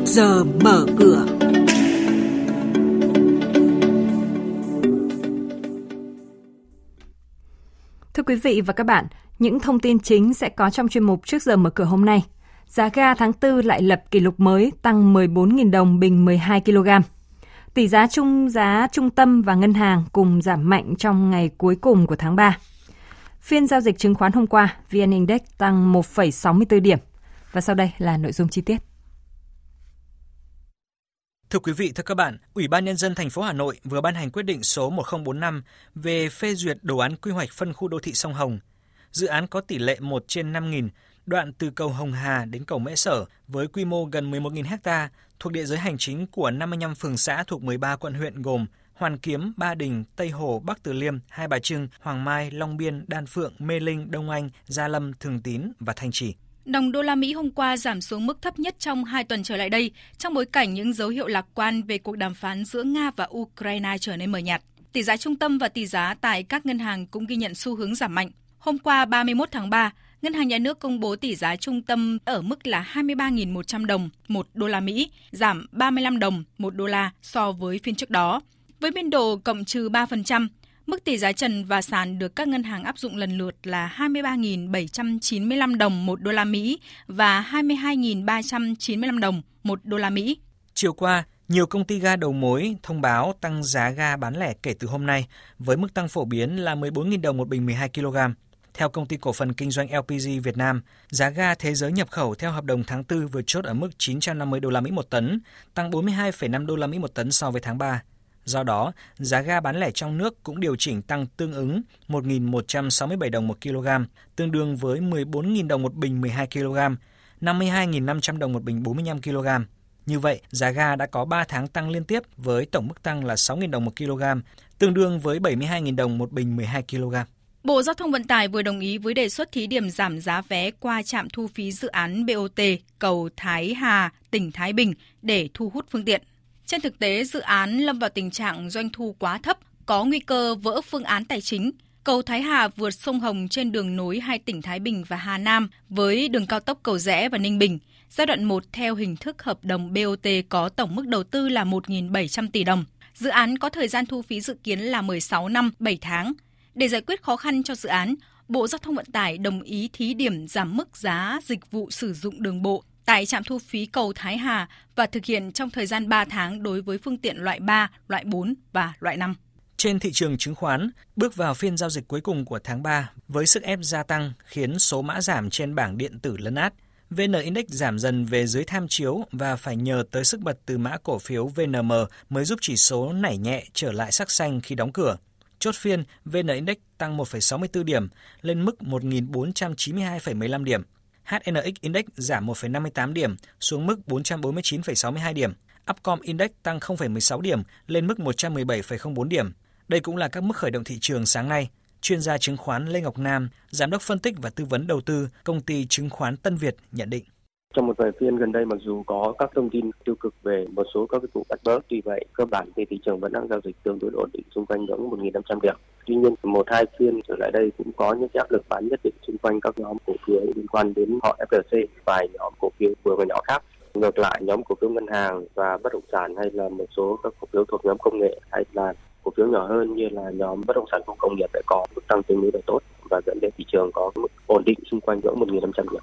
trước giờ mở cửa. Thưa quý vị và các bạn, những thông tin chính sẽ có trong chuyên mục trước giờ mở cửa hôm nay. Giá ga tháng 4 lại lập kỷ lục mới tăng 14.000 đồng bình 12 kg. Tỷ giá trung giá trung tâm và ngân hàng cùng giảm mạnh trong ngày cuối cùng của tháng 3. Phiên giao dịch chứng khoán hôm qua, VN Index tăng 1,64 điểm. Và sau đây là nội dung chi tiết. Thưa quý vị, thưa các bạn, Ủy ban Nhân dân thành phố Hà Nội vừa ban hành quyết định số 1045 về phê duyệt đồ án quy hoạch phân khu đô thị sông Hồng. Dự án có tỷ lệ 1 trên 5.000, đoạn từ cầu Hồng Hà đến cầu Mễ Sở với quy mô gần 11.000 ha thuộc địa giới hành chính của 55 phường xã thuộc 13 quận huyện gồm Hoàn Kiếm, Ba Đình, Tây Hồ, Bắc Từ Liêm, Hai Bà Trưng, Hoàng Mai, Long Biên, Đan Phượng, Mê Linh, Đông Anh, Gia Lâm, Thường Tín và Thanh Trì. Đồng đô la Mỹ hôm qua giảm xuống mức thấp nhất trong hai tuần trở lại đây, trong bối cảnh những dấu hiệu lạc quan về cuộc đàm phán giữa Nga và Ukraine trở nên mờ nhạt. Tỷ giá trung tâm và tỷ giá tại các ngân hàng cũng ghi nhận xu hướng giảm mạnh. Hôm qua 31 tháng 3, Ngân hàng Nhà nước công bố tỷ giá trung tâm ở mức là 23.100 đồng một đô la Mỹ, giảm 35 đồng một đô la so với phiên trước đó. Với biên độ cộng trừ 3%, Mức tỷ giá trần và sàn được các ngân hàng áp dụng lần lượt là 23.795 đồng một đô la Mỹ và 22.395 đồng một đô la Mỹ. Chiều qua, nhiều công ty ga đầu mối thông báo tăng giá ga bán lẻ kể từ hôm nay với mức tăng phổ biến là 14.000 đồng một bình 12 kg. Theo công ty cổ phần kinh doanh LPG Việt Nam, giá ga thế giới nhập khẩu theo hợp đồng tháng 4 vừa chốt ở mức 950 đô la Mỹ một tấn, tăng 42,5 đô la Mỹ một tấn so với tháng 3. Do đó, giá ga bán lẻ trong nước cũng điều chỉnh tăng tương ứng 1.167 đồng một kg, tương đương với 14.000 đồng một bình 12 kg, 52.500 đồng một bình 45 kg. Như vậy, giá ga đã có 3 tháng tăng liên tiếp với tổng mức tăng là 6.000 đồng một kg, tương đương với 72.000 đồng một bình 12 kg. Bộ Giao thông Vận tải vừa đồng ý với đề xuất thí điểm giảm giá vé qua trạm thu phí dự án BOT cầu Thái Hà, tỉnh Thái Bình để thu hút phương tiện. Trên thực tế, dự án lâm vào tình trạng doanh thu quá thấp, có nguy cơ vỡ phương án tài chính. Cầu Thái Hà vượt sông Hồng trên đường nối hai tỉnh Thái Bình và Hà Nam với đường cao tốc Cầu Rẽ và Ninh Bình. Giai đoạn 1 theo hình thức hợp đồng BOT có tổng mức đầu tư là 1.700 tỷ đồng. Dự án có thời gian thu phí dự kiến là 16 năm 7 tháng. Để giải quyết khó khăn cho dự án, Bộ Giao thông Vận tải đồng ý thí điểm giảm mức giá dịch vụ sử dụng đường bộ tại trạm thu phí cầu Thái Hà và thực hiện trong thời gian 3 tháng đối với phương tiện loại 3, loại 4 và loại 5. Trên thị trường chứng khoán, bước vào phiên giao dịch cuối cùng của tháng 3 với sức ép gia tăng khiến số mã giảm trên bảng điện tử lấn át. VN Index giảm dần về dưới tham chiếu và phải nhờ tới sức bật từ mã cổ phiếu VNM mới giúp chỉ số nảy nhẹ trở lại sắc xanh khi đóng cửa. Chốt phiên, VN Index tăng 1,64 điểm lên mức 1.492,15 điểm. HNX Index giảm 1,58 điểm xuống mức 449,62 điểm. Upcom Index tăng 0,16 điểm lên mức 117,04 điểm. Đây cũng là các mức khởi động thị trường sáng nay. Chuyên gia chứng khoán Lê Ngọc Nam, giám đốc phân tích và tư vấn đầu tư công ty chứng khoán Tân Việt nhận định. Trong một vài phiên gần đây mặc dù có các thông tin tiêu cực về một số các cái vụ bắt bớ, tuy vậy cơ bản thì thị trường vẫn đang giao dịch tương đối ổn định xung quanh ngưỡng 1.500 điểm. Tuy nhiên một hai phiên trở lại đây cũng có những áp lực bán nhất định xung quanh các nhóm cổ phiếu liên quan đến họ FLC và nhóm cổ phiếu vừa và nhỏ khác. Ngược lại nhóm cổ phiếu ngân hàng và bất động sản hay là một số các cổ phiếu thuộc nhóm công nghệ hay là cổ phiếu nhỏ hơn như là nhóm bất động sản khu công nghiệp lại có mức tăng tương đối là tốt và dẫn đến thị trường có mức ổn định xung quanh ngưỡng 1.500 điểm.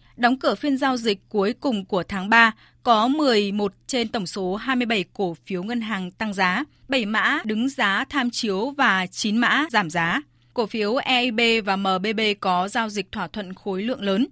Đóng cửa phiên giao dịch cuối cùng của tháng 3, có 11 trên tổng số 27 cổ phiếu ngân hàng tăng giá, 7 mã đứng giá tham chiếu và 9 mã giảm giá. Cổ phiếu EIB và MBB có giao dịch thỏa thuận khối lượng lớn.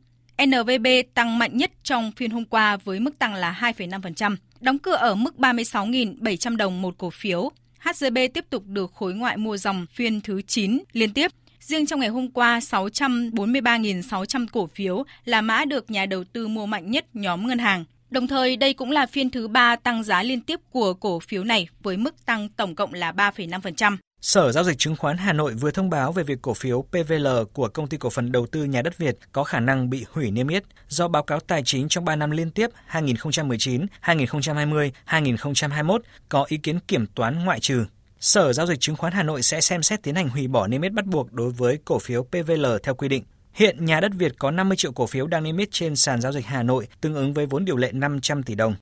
NVB tăng mạnh nhất trong phiên hôm qua với mức tăng là 2,5%, đóng cửa ở mức 36.700 đồng một cổ phiếu. HGB tiếp tục được khối ngoại mua dòng phiên thứ 9 liên tiếp. Riêng trong ngày hôm qua, 643.600 cổ phiếu là mã được nhà đầu tư mua mạnh nhất nhóm ngân hàng. Đồng thời, đây cũng là phiên thứ ba tăng giá liên tiếp của cổ phiếu này với mức tăng tổng cộng là 3,5%. Sở Giao dịch Chứng khoán Hà Nội vừa thông báo về việc cổ phiếu PVL của Công ty Cổ phần Đầu tư Nhà đất Việt có khả năng bị hủy niêm yết do báo cáo tài chính trong 3 năm liên tiếp 2019, 2020, 2021 có ý kiến kiểm toán ngoại trừ. Sở Giao dịch Chứng khoán Hà Nội sẽ xem xét tiến hành hủy bỏ niêm yết bắt buộc đối với cổ phiếu PVL theo quy định. Hiện nhà đất Việt có 50 triệu cổ phiếu đang niêm yết trên sàn giao dịch Hà Nội, tương ứng với vốn điều lệ 500 tỷ đồng.